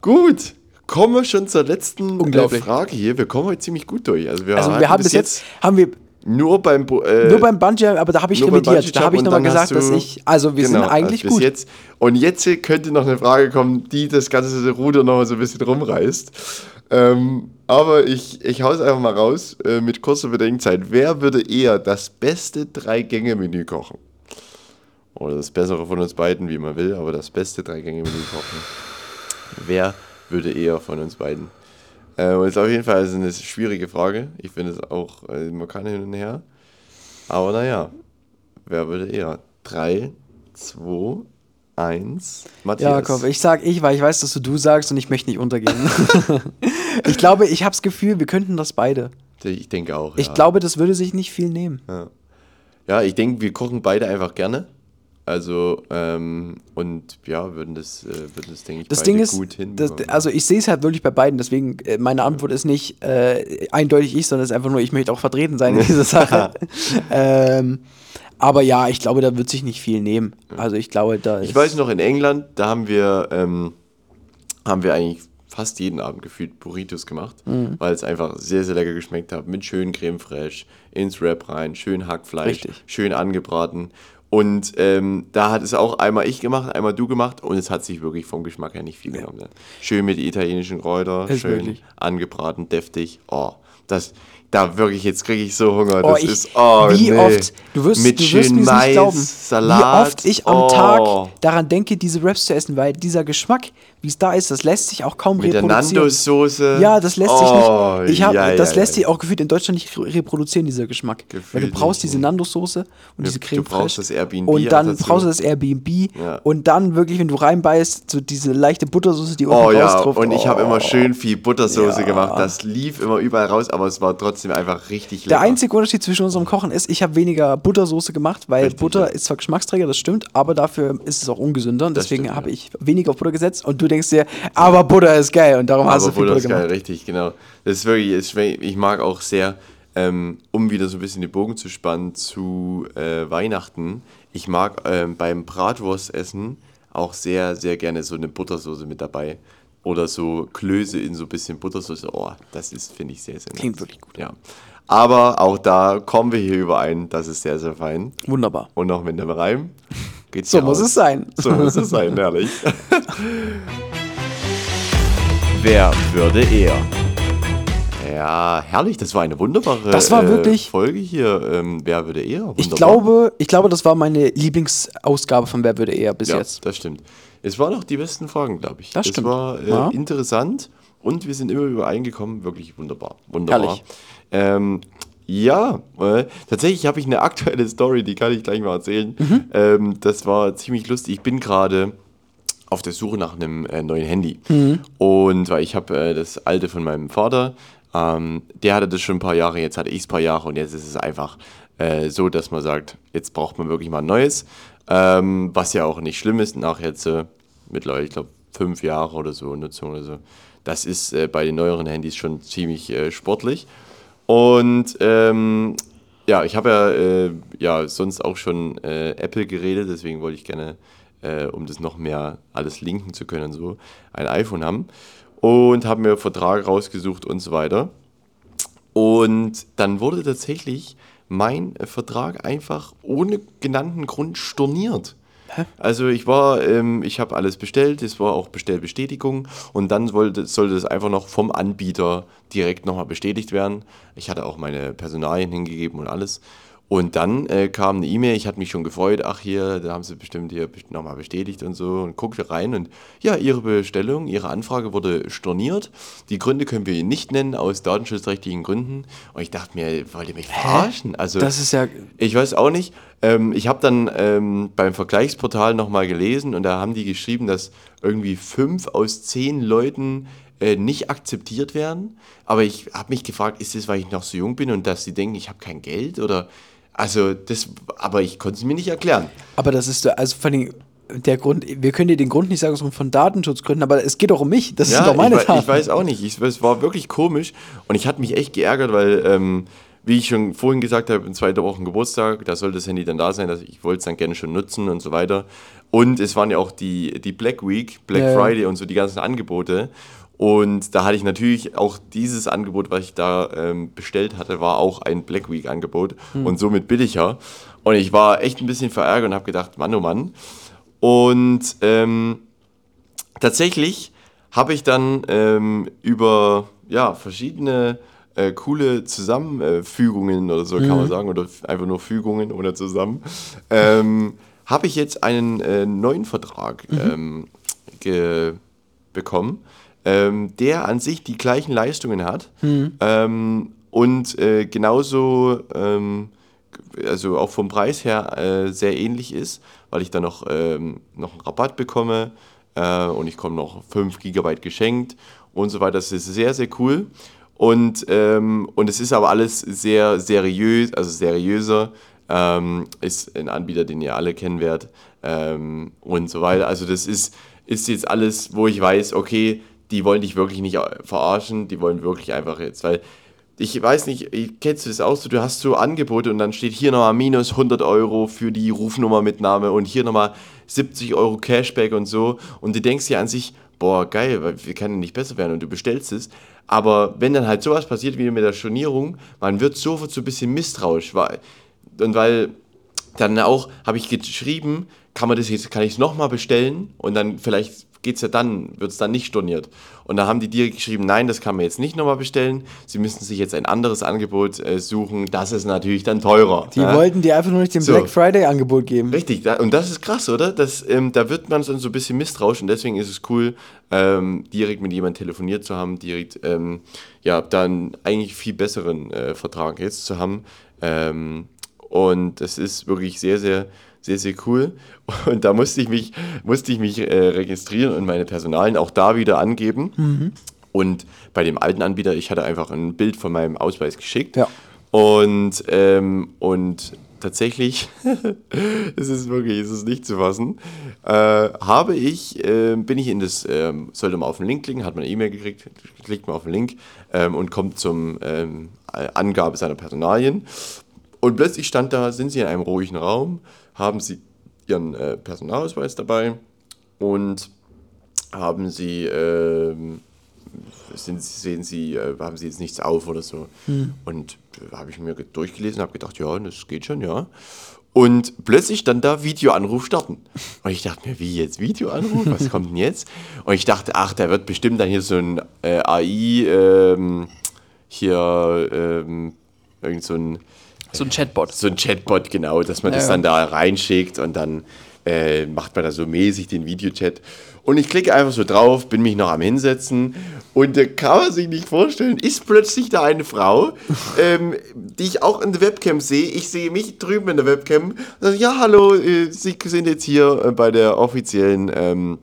Gut, kommen wir schon zur letzten äh. Frage hier. Wir kommen heute ziemlich gut durch. Also wir, Also wir haben bis jetzt, haben wir nur beim äh, nur beim Bungee, aber da habe ich revidiert. Da habe ich nochmal gesagt, dass ich, also wir Genau, sind eigentlich bis gut. Jetzt. Und jetzt könnte noch eine Frage kommen, die das ganze Ruder noch so ein bisschen rumreißt. Ähm, aber ich, ich hau's einfach mal raus äh, mit kurzer Bedenkzeit. Wer würde eher das beste Drei-Gänge-Menü kochen? Oder das Bessere von uns beiden, wie man will, aber das beste Drei-Gänge-Menü kochen. Wer würde eher von uns beiden? Äh, ist auf jeden Fall eine schwierige Frage. Ich finde es auch, äh, man kann hin und her. Aber naja, wer würde eher? 3, 2, 1. Matthias. Jakob, ich sag ich, weil ich weiß, dass du du sagst und ich möchte nicht untergehen. (laughs) ich glaube, ich habe das Gefühl, wir könnten das beide. ich denke auch. Ich ja. glaube, das würde sich nicht viel nehmen. Ja, ich denke, wir kochen beide einfach gerne. Also, ähm, und ja, würden das, äh, würden das denke ich, Das beide Ding ist, gut hin. das, also ich sehe es halt wirklich bei beiden, deswegen äh, meine Antwort ist nicht äh, eindeutig ich, sondern es ist einfach nur, ich möchte auch vertreten sein in dieser Sache. (laughs) ähm, aber ja, ich glaube, da wird sich nicht viel nehmen. Also ich glaube, da ist Ich weiß noch, in England, da haben wir, ähm, haben wir eigentlich fast jeden Abend gefühlt Burritos gemacht, Mhm. weil es einfach sehr, sehr lecker geschmeckt hat. Mit schön Creme fraiche, ins Wrap rein, schön Hackfleisch, Richtig. schön angebraten. Und ähm, da hat es auch einmal ich gemacht, einmal du gemacht und es hat sich wirklich vom Geschmack her nicht viel genommen. Ne? Schön mit italienischen Kräutern, schön wirklich. angebraten, deftig. Oh, das, da wirklich, jetzt kriege ich so Hunger. Oh, das ich, ist, oh, wie nee. oft, du wirst, mit du wirst mir's nicht Mais, glauben, Salat. wie oft ich am oh. Tag daran denke, diese Wraps zu essen, weil dieser Geschmack, wie es da ist, das lässt sich auch kaum Mit der reproduzieren. Nandos-Soße. Ja, das lässt sich Oh, nicht. Ich hab, ja, das ja, lässt ja. sich auch gefühlt in Deutschland nicht re- reproduzieren, dieser Geschmack. Weil Gefühlt du brauchst diese. Nandos-Soße und diese Creme du brauchst fraiche. das Airbnb Und dann auch dazu. brauchst du das Airbnb und dann wirklich, wenn du reinbeißt, so diese leichte Buttersoße, die unten Oh ja, raustropft. und ich habe Oh. immer schön viel Buttersoße gemacht. Das lief immer überall raus, aber es war trotzdem einfach richtig Der lecker. einzige Unterschied zwischen unserem Kochen ist, ich habe weniger Buttersoße gemacht, weil Richtig, Butter ja. ist zwar Geschmacksträger, das stimmt, aber dafür ist es auch ungesünder und deswegen habe ja. ich weniger auf Butter gesetzt und du denkst dir, aber Butter ist geil und darum hast du aber viel Butter Butter ist geil, gemacht. richtig, genau. Das ist wirklich, ich mag auch sehr, ähm, um wieder so ein bisschen den Bogen zu spannen zu äh, Weihnachten, ich mag ähm, beim Bratwurstessen auch sehr, sehr gerne so eine Buttersoße mit dabei. Oder so Klöße in so ein bisschen Buttersoße. Oh, das ist, finde ich, sehr, sehr nice. Klingt wirklich gut. Ja. Aber auch da kommen wir hier überein. Das ist sehr, sehr fein. Wunderbar. Und noch mit dem Reim geht's So muss aus. es sein. So muss es sein, (laughs) ehrlich. (laughs) Wer würde eher? Ja, herrlich, das war eine wunderbare Das war wirklich- Folge hier. Ähm, wer würde eher? Ich glaube, ich glaube, das war meine Lieblingsausgabe von Wer würde eher bis ja, jetzt. das stimmt. Es waren auch die besten Fragen, glaube ich. Das es stimmt. war äh, Ja. interessant und wir sind immer übereingekommen. Wirklich wunderbar. Wunderbar. Ähm, ja, äh, tatsächlich habe ich eine aktuelle (laughs) Story, die kann ich gleich mal erzählen. Mhm. Ähm, das war ziemlich lustig. Ich bin gerade auf der Suche nach einem äh, neuen Handy. Mhm. Und weil ich habe äh, das alte von meinem Vater, ähm, der hatte das schon ein paar Jahre, jetzt hatte ich es ein paar Jahre und jetzt ist es einfach äh, so, dass man sagt, jetzt braucht man wirklich mal ein neues. Ähm, was ja auch nicht schlimm ist, nach jetzt äh, mittlerweile, ich glaube, fünf Jahre oder so Nutzung oder so. Das ist äh, bei den neueren Handys schon ziemlich äh, sportlich. Und ähm, ja, ich habe ja, äh, ja sonst auch schon äh, Apple geredet, deswegen wollte ich gerne, äh, um das noch mehr alles linken zu können so, ein iPhone haben. Und habe mir Vertrag rausgesucht und so weiter. Und dann wurde tatsächlich mein Vertrag einfach ohne genannten Grund storniert. Also ich war, ähm, ich habe alles bestellt, es war auch Bestellbestätigung und dann wollte, sollte es einfach noch vom Anbieter direkt nochmal bestätigt werden. Ich hatte auch meine Personalien hingegeben und alles. Und dann äh, kam eine E-Mail, ich hatte mich schon gefreut, ach hier, da haben sie bestimmt hier nochmal bestätigt und so und guckte rein und ja, ihre Bestellung, ihre Anfrage wurde storniert. Die Gründe können wir Ihnen nicht nennen, aus datenschutzrechtlichen Gründen. Und ich dachte mir, wollt ihr mich verarschen? Also, Das ist ja. ich weiß auch nicht. Ähm, ich habe dann ähm, beim Vergleichsportal nochmal gelesen und da haben die geschrieben, dass irgendwie fünf aus zehn Leuten äh, nicht akzeptiert werden. Aber ich habe mich gefragt, ist das, weil ich noch so jung bin und dass sie denken, ich habe kein Geld oder also das, aber ich konnte es mir nicht erklären. Aber das ist, also vor allem der Grund, wir können dir den Grund nicht sagen, aus von Datenschutzgründen, aber es geht doch um mich. Das sind doch meine ich, Daten. ich weiß auch nicht. Ich, es war wirklich komisch und ich hatte mich echt geärgert, weil, ähm, wie ich schon vorhin gesagt habe, in zwei Wochen Geburtstag, da soll das Handy dann da sein. Dass ich wollte es dann gerne schon nutzen und so weiter. Und es waren ja auch die, die Black Week, Black Ja, ja. Friday und so die ganzen Angebote. Und da hatte ich natürlich auch dieses Angebot, was ich da ähm, bestellt hatte, war auch ein Black Week Angebot. Und somit billiger. Und ich war echt ein bisschen verärgert und habe gedacht, Mann, oh Mann. Und ähm, tatsächlich habe ich dann ähm, über ja, verschiedene äh, coole Zusammenfügungen oder so kann man sagen, oder einfach nur Fügungen oder zusammen, ähm, habe ich jetzt einen äh, neuen Vertrag ähm, ge bekommen, ähm, der an sich die gleichen Leistungen hat ähm, und äh, genauso, ähm, also auch vom Preis her äh, sehr ähnlich ist, weil ich dann noch, ähm, noch einen Rabatt bekomme äh, und ich komme noch 5 GB geschenkt und so weiter. Das ist sehr, sehr cool. Und, ähm, und es ist aber alles sehr seriös, also seriöser. Ähm, ist ein Anbieter, den ihr alle kennen werdet ähm, und so weiter. Also das ist, ist jetzt alles, wo ich weiß, okay, die wollen dich wirklich nicht verarschen, die wollen wirklich einfach jetzt, weil ich weiß nicht, ich- kennst du das auch so, du hast so Angebote und dann steht hier nochmal minus 100 Euro für die Rufnummermitnahme und hier nochmal 70 Euro Cashback und so. Und du denkst dir an sich, boah, geil, wir können nicht besser werden und du bestellst es, aber wenn dann halt sowas passiert wie mit der Stornierung, man wird sofort so ein bisschen misstrauisch, weil, und weil dann auch habe ich geschrieben, kann man das jetzt, kann ich es nochmal bestellen und dann vielleicht geht es ja dann, wird es dann nicht storniert. Und da haben die direkt geschrieben, nein, das kann man jetzt nicht nochmal bestellen. Sie müssen sich jetzt ein anderes Angebot äh, suchen. Das ist natürlich dann teurer. Die ja? wollten dir einfach nur nicht den So. Black Friday-Angebot geben. Richtig, da, und das ist krass, oder? Das, ähm, da wird man so ein bisschen misstrauisch und deswegen ist es cool, ähm, direkt mit jemandem telefoniert zu haben, direkt ähm, ja, dann eigentlich viel besseren äh, Vertrag jetzt zu haben. Ähm, und das ist wirklich sehr, sehr, sehr, sehr cool. Und da musste ich mich, musste ich mich äh, registrieren und meine Personalien auch da wieder angeben. Und bei dem alten Anbieter, ich hatte einfach ein Bild von meinem Ausweis geschickt. Ja. Und, ähm, und tatsächlich, (laughs) es ist wirklich, es ist nicht zu fassen, äh, habe ich, äh, bin ich in das, ähm, sollte mal auf den Link klicken, hat man eine E-Mail gekriegt, klickt mal auf den Link ähm, und kommt zum ähm, Angabe seiner Personalien. Und plötzlich stand da, sind Sie in einem ruhigen Raum, haben Sie Ihren äh, Personalausweis dabei und haben sie, ähm, sind, sehen sie, äh, haben sie jetzt nichts auf oder so. Und äh, habe ich mir ge- durchgelesen, habe gedacht, ja, das geht schon, ja. Und plötzlich dann da Videoanruf starten. Und ich dachte mir, wie jetzt Videoanruf? Was (laughs) kommt denn jetzt? Und ich dachte, ach, da wird bestimmt dann hier so ein äh, AI, ähm, hier, ähm, irgend so ein, So ein Chatbot. so ein Chatbot, genau, dass man das Ja. dann da reinschickt und dann äh, macht man da so mäßig den Videochat. Und ich klicke einfach so drauf, bin mich noch am Hinsetzen und da kann man sich nicht vorstellen, ist plötzlich da eine Frau, (laughs) ähm, die ich auch in der Webcam sehe. Ich sehe mich drüben in der Webcam. Sage, ja, hallo, äh, Sie sind jetzt hier äh, bei der offiziellen ähm,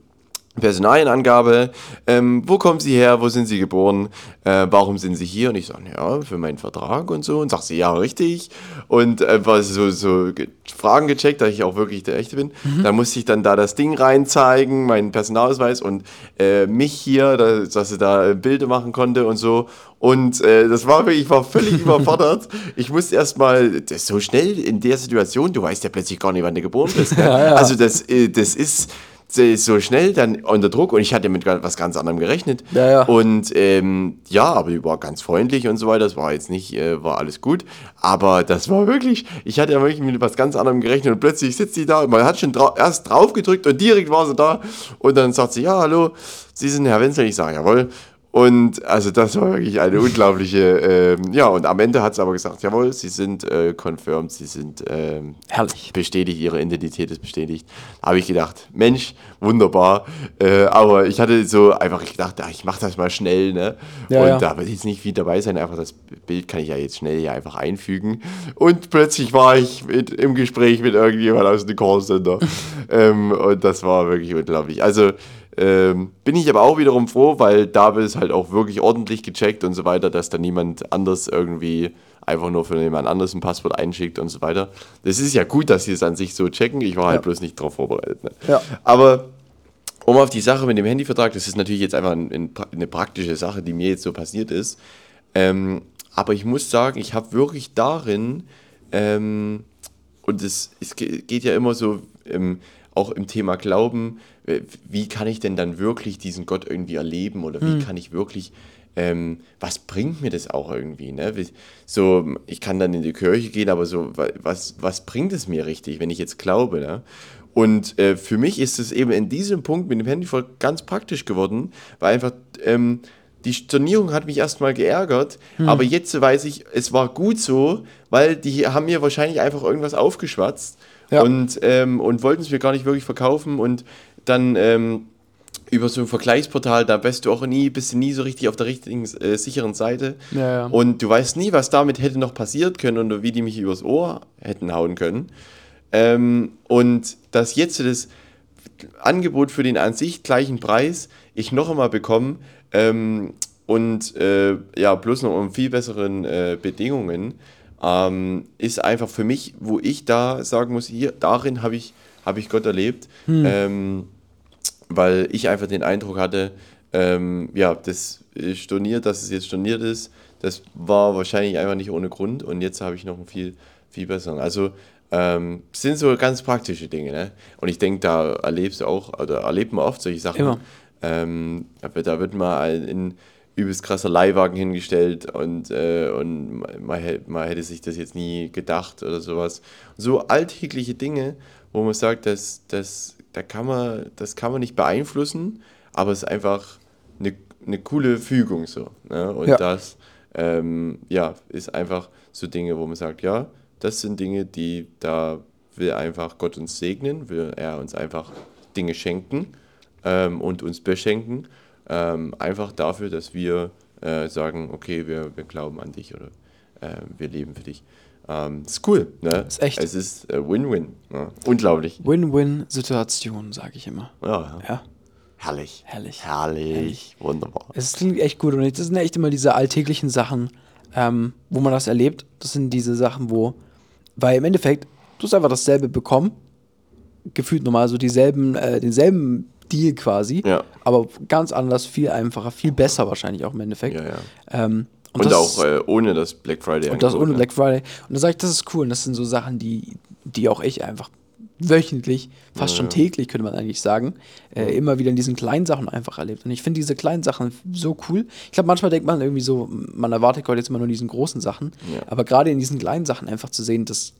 Personalienangabe. Ähm, wo kommen Sie her? Wo sind Sie geboren? Äh, warum sind Sie hier? Und ich sage, ja, für meinen Vertrag und so. Und sagt sie, ja, richtig. Und einfach so, so ge Fragen gecheckt, dass ich auch wirklich der Echte bin. Dann musste ich dann da das Ding reinzeigen, meinen Personalausweis und äh, mich hier, da, dass sie da äh, Bilder machen konnte und so. Und äh, das war wirklich, ich war völlig (laughs) überfordert. Ich musste erstmal, so schnell in der Situation, du weißt ja plötzlich gar nicht, wann du geboren bist. Ne? (laughs) Also das, äh, das ist so schnell dann unter Druck und ich hatte mit was ganz anderem gerechnet. Ja, ja. Und ähm, ja, aber die war ganz freundlich und so weiter. Das war jetzt nicht, äh, war alles gut. Aber das war wirklich, ich hatte ja wirklich mit was ganz anderem gerechnet und plötzlich sitzt sie da und man hat schon drau erst drauf gedrückt und direkt war sie da und dann sagt sie, ja, hallo, Sie sind Herr Wenzel. Ich sage, jawohl. Und also das war wirklich eine unglaubliche, ähm, ja, und am Ende hat sie aber gesagt, jawohl, Sie sind äh, confirmed, Sie sind ähm, Herrlich. bestätigt, ihre Identität ist bestätigt. Da habe ich gedacht, Mensch, wunderbar. Äh, aber ich hatte so einfach gedacht, ach, ich mache das mal schnell, ne? Ja, und ja. da wird jetzt nicht viel dabei sein, einfach das Bild kann ich ja jetzt schnell hier einfach einfügen. Und plötzlich war ich mit, im Gespräch mit irgendjemand aus dem Callcenter. (laughs) ähm, und das war wirklich unglaublich. Also ähm, bin ich aber auch wiederum froh, weil da wird es halt auch wirklich ordentlich gecheckt und so weiter, dass da niemand anders irgendwie einfach nur für jemand anderes ein Passwort einschickt und so weiter. Das ist ja gut, dass sie es an sich so checken. Ich war halt Ja. bloß nicht darauf vorbereitet. Ne? Ja. Aber um auf die Sache mit dem Handyvertrag, das ist natürlich jetzt einfach ein, ein, eine praktische Sache, die mir jetzt so passiert ist. Ähm, aber ich muss sagen, ich habe wirklich darin, ähm, und es, es ge- geht ja immer so, ähm, auch im Thema Glauben, äh, wie kann ich denn dann wirklich diesen Gott irgendwie erleben oder wie kann ich wirklich, ähm, was bringt mir das auch irgendwie? Ne? So, ich kann dann in die Kirche gehen, aber so, wa- was, was bringt es mir richtig, wenn ich jetzt glaube? Ne? Und äh, für mich ist es eben in diesem Punkt mit dem Handy voll ganz praktisch geworden, weil einfach ähm, die Stornierung hat mich erstmal geärgert, aber jetzt weiß ich, es war gut so, weil die haben mir wahrscheinlich einfach irgendwas aufgeschwatzt Ja. und, ähm, und wollten es mir gar nicht wirklich verkaufen und dann ähm, über so ein Vergleichsportal, da bist du auch nie, bist du nie so richtig auf der richtigen, äh, sicheren Seite. Ja, ja. Und du weißt nie, was damit hätte noch passiert können oder wie die mich übers Ohr hätten hauen können. Ähm, und dass jetzt das Angebot für den an sich gleichen Preis ich noch einmal bekomme ähm, und äh, ja, bloß noch um viel besseren äh, Bedingungen, ähm, ist einfach für mich, wo ich da sagen muss, hier, darin habe ich, hab ich Gott erlebt, ähm, weil ich einfach den Eindruck hatte, ähm, ja, das ist storniert, dass es jetzt storniert ist, das war wahrscheinlich einfach nicht ohne Grund und jetzt habe ich noch einen viel, viel besseren. Also ähm, sind so ganz praktische Dinge, ne? Und ich denke, da erlebst du auch, oder erlebt man oft solche Sachen. Immer. Ähm, da wird- ein, ein übelst krasser Leihwagen hingestellt und, äh, und man, man hätte sich das jetzt nie gedacht oder sowas. So alltägliche Dinge, wo man sagt, das, das, da kann man, das kann man nicht beeinflussen, aber es ist einfach eine, eine coole Fügung so. Ne? Und Ja. das ähm, ja, ist einfach so Dinge, wo man sagt, ja, das sind Dinge, die da will einfach Gott uns segnen, will er uns einfach Dinge schenken ähm, und uns beschenken. Ähm, einfach dafür, dass wir äh, sagen, okay, wir, wir glauben an dich oder äh, wir leben für dich. Ähm, ist cool, ne? Ist echt. Es ist äh, Win-Win. Ja. Unglaublich. Win-Win-Situation, sage ich immer. Ja, Ja. herrlich. Herrlich. Herrlich. Wunderbar. Es klingt echt gut und das sind echt immer diese alltäglichen Sachen, ähm, wo man das erlebt. Das sind diese Sachen, wo, weil im Endeffekt, du hast einfach dasselbe bekommen, gefühlt normal, so dieselben, äh, denselben Deal quasi, Ja. aber ganz anders, viel einfacher, viel besser wahrscheinlich auch im Endeffekt. Ja, ja. Ähm, Und, das auch äh, ohne das Black Friday. Und das ohne ne? Black Friday. Und da sage ich, das ist cool. Und das sind so Sachen, die, die auch ich einfach wöchentlich, fast schon täglich, könnte man eigentlich sagen, äh, immer wieder in diesen kleinen Sachen einfach erlebt. Und ich finde diese kleinen Sachen so cool. Ich glaube, manchmal denkt man irgendwie so, man erwartet Gott jetzt immer nur diesen großen Sachen. Ja. Aber gerade in diesen kleinen Sachen einfach zu sehen, dass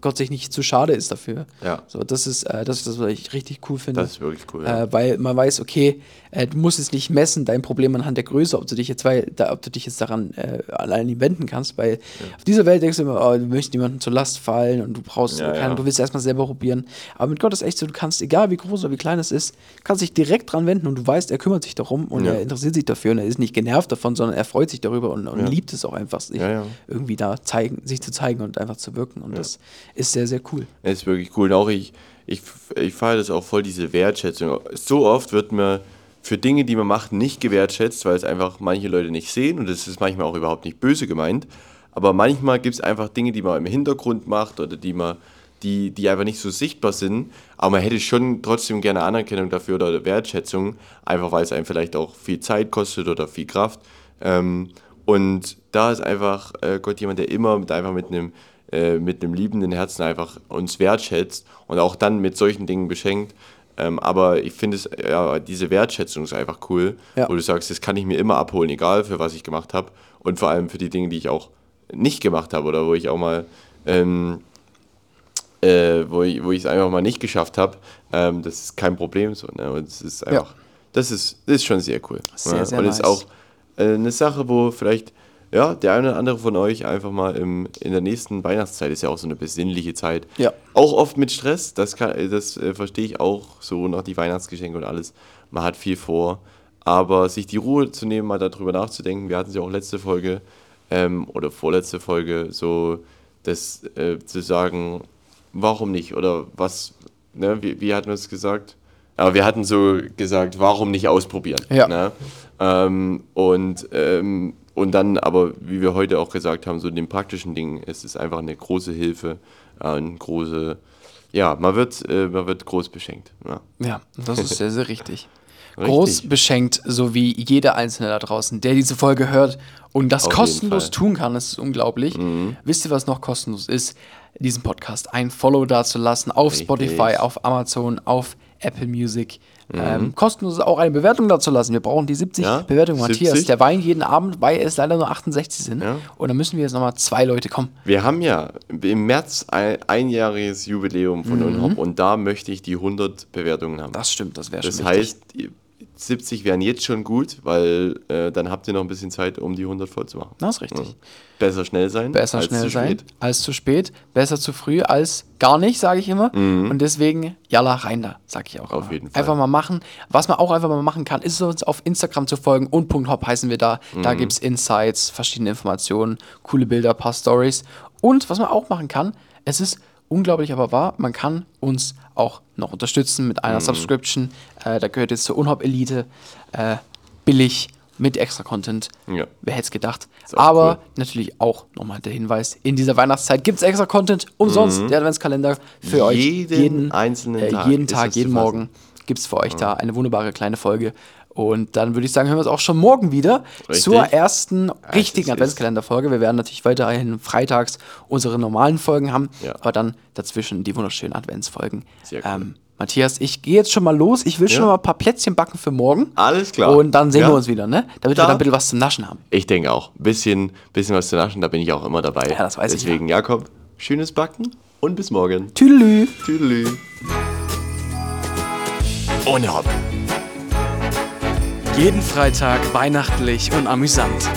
Gott sich nicht zu schade ist dafür. Ja. So, das ist äh, das, ist das, was ich richtig cool finde. Das ist wirklich cool. Ja. Äh, weil man weiß, okay, äh, du musst es nicht messen, dein Problem anhand der Größe, ob du dich jetzt, weil, da, ob du dich jetzt daran äh, allein wenden kannst, weil auf dieser Welt denkst du immer, oh, du möchtest niemandem zur Last fallen und du brauchst, Ja, keine, ja. du willst erstmal selber probieren. Aber mit Gott ist echt so, du kannst, egal wie groß oder wie klein es ist, kannst dich direkt dran wenden und du weißt, er kümmert sich darum und Ja. er interessiert sich dafür und er ist nicht genervt davon, sondern er freut sich darüber und, und Ja. liebt es auch einfach, sich Ja, ja. irgendwie da zeigen, sich zu zeigen und einfach zu wirken. Und das ist sehr, sehr cool. Ist wirklich cool. Und auch ich, ich, ich feiere das auch voll, diese Wertschätzung. So oft wird mir für Dinge, die man macht, nicht gewertschätzt, weil es einfach manche Leute nicht sehen und das ist manchmal auch überhaupt nicht böse gemeint. Aber manchmal gibt es einfach Dinge, die man im Hintergrund macht oder die man, die, die einfach nicht so sichtbar sind. Aber man hätte schon trotzdem gerne Anerkennung dafür oder Wertschätzung, einfach weil es einem vielleicht auch viel Zeit kostet oder viel Kraft. Ähm, und da ist einfach äh, Gott jemand, der immer mit, einfach mit einem äh, mit einem liebenden Herzen einfach uns wertschätzt und auch dann mit solchen Dingen beschenkt. Ähm, aber ich finde es, ja, diese Wertschätzung ist einfach cool, Ja. wo du sagst, das kann ich mir immer abholen, egal für was ich gemacht habe. Und vor allem für die Dinge, die ich auch nicht gemacht habe oder wo ich auch mal, ähm, äh, wo ich wo ich es einfach mal nicht geschafft habe. Ähm, das ist kein Problem so. Ne? Und es ist einfach, das, ist, das ist schon sehr cool. Sehr, ja? sehr Und es ist nice. auch äh, eine Sache, wo vielleicht ja, der eine oder andere von euch einfach mal im, in der nächsten Weihnachtszeit ist ja auch so eine besinnliche Zeit. Ja. Auch oft mit Stress, das, kann, das äh, verstehe ich auch so nach die Weihnachtsgeschenke und alles. Man hat viel vor, aber sich die Ruhe zu nehmen, mal darüber nachzudenken. Wir hatten es ja auch letzte Folge ähm, oder vorletzte Folge, so das äh, zu sagen, warum nicht oder was, ne, wie, wie hatten wir es gesagt? Aber wir hatten so gesagt, warum nicht ausprobieren? Ja. Ne? Ähm, und, ähm, und dann aber, wie wir heute auch gesagt haben, so in den praktischen Dingen, es ist einfach eine große Hilfe, äh, eine große, ja, man wird, äh, man wird groß beschenkt. Ja. Ja, das ist sehr, sehr richtig. (laughs) Richtig. Groß beschenkt, so wie jeder Einzelne da draußen, der diese Folge hört und das Auf kostenlos. Mhm. tun kann, das ist unglaublich. Wisst ihr, was noch kostenlos ist? Diesen Podcast ein Follow da zu lassen auf Richtig. Spotify, auf Amazon, auf Apple Music. Mhm. Ähm, kostenlos auch eine Bewertung da zu lassen. Wir brauchen die 70 Ja, Bewertungen. 70. Matthias, der weint jeden Abend, weil es leider nur 68 sind. Ja. Und dann müssen wir jetzt nochmal zwei Leute kommen. Wir haben ja im März ein einjähriges Jubiläum von Unhop und da möchte ich die 100 Bewertungen haben. Mhm. Das stimmt, das wäre schon Das wichtig. heißt, 70 wären jetzt schon gut, weil äh, dann habt ihr noch ein bisschen Zeit, um die 100 voll zu machen. Das ist richtig. Besser schnell sein. Besser als schnell zu sein spät. als zu spät. Besser zu früh als gar nicht, sage ich immer. Und deswegen, jalla, rein da, sage ich auch. Mhm. Auf immer. jeden Fall. Einfach mal machen. Was man auch einfach mal machen kann, ist uns auf Instagram zu folgen und Punkt Hop heißen wir da. Mhm. Da gibt es Insights, verschiedene Informationen, coole Bilder, paar Stories. Und was man auch machen kann, es ist unglaublich aber wahr, man kann uns auch noch unterstützen mit Mhm. einer Subscription. Äh, da gehört jetzt zur Unhop Elite. Äh, billig, mit extra Content. Ja. Wer hätte es gedacht? Aber cool. natürlich auch nochmal der Hinweis: In dieser Weihnachtszeit gibt es extra Content umsonst. Der Adventskalender für euch. Mhm. Jeden einzelnen äh, Tag Jeden Tag, jeden. Morgen gibt es für euch da eine wunderbare kleine Folge. Und dann würde ich sagen, hören wir uns auch schon morgen wieder Richtig. zur ersten richtigen ist- Adventskalenderfolge. Wir werden natürlich weiterhin freitags unsere normalen Folgen haben, Ja. aber dann dazwischen die wunderschönen Adventsfolgen. Sehr cool. Ähm, Matthias, ich gehe jetzt schon mal los. Ich will schon Ja. mal ein paar Plätzchen backen für morgen. Alles klar. Und dann sehen Ja. wir uns wieder, ne? Damit Da- wir dann ein bisschen was zum Naschen haben. Ich denke auch. Ein bisschen, bisschen was zu naschen, da bin ich auch immer dabei. Ja, das weiß ich, Deswegen, Jakob, schönes Backen und bis morgen. Tüdelü. Tüdelü. Ohne Hopp. Jeden Freitag weihnachtlich und amüsant.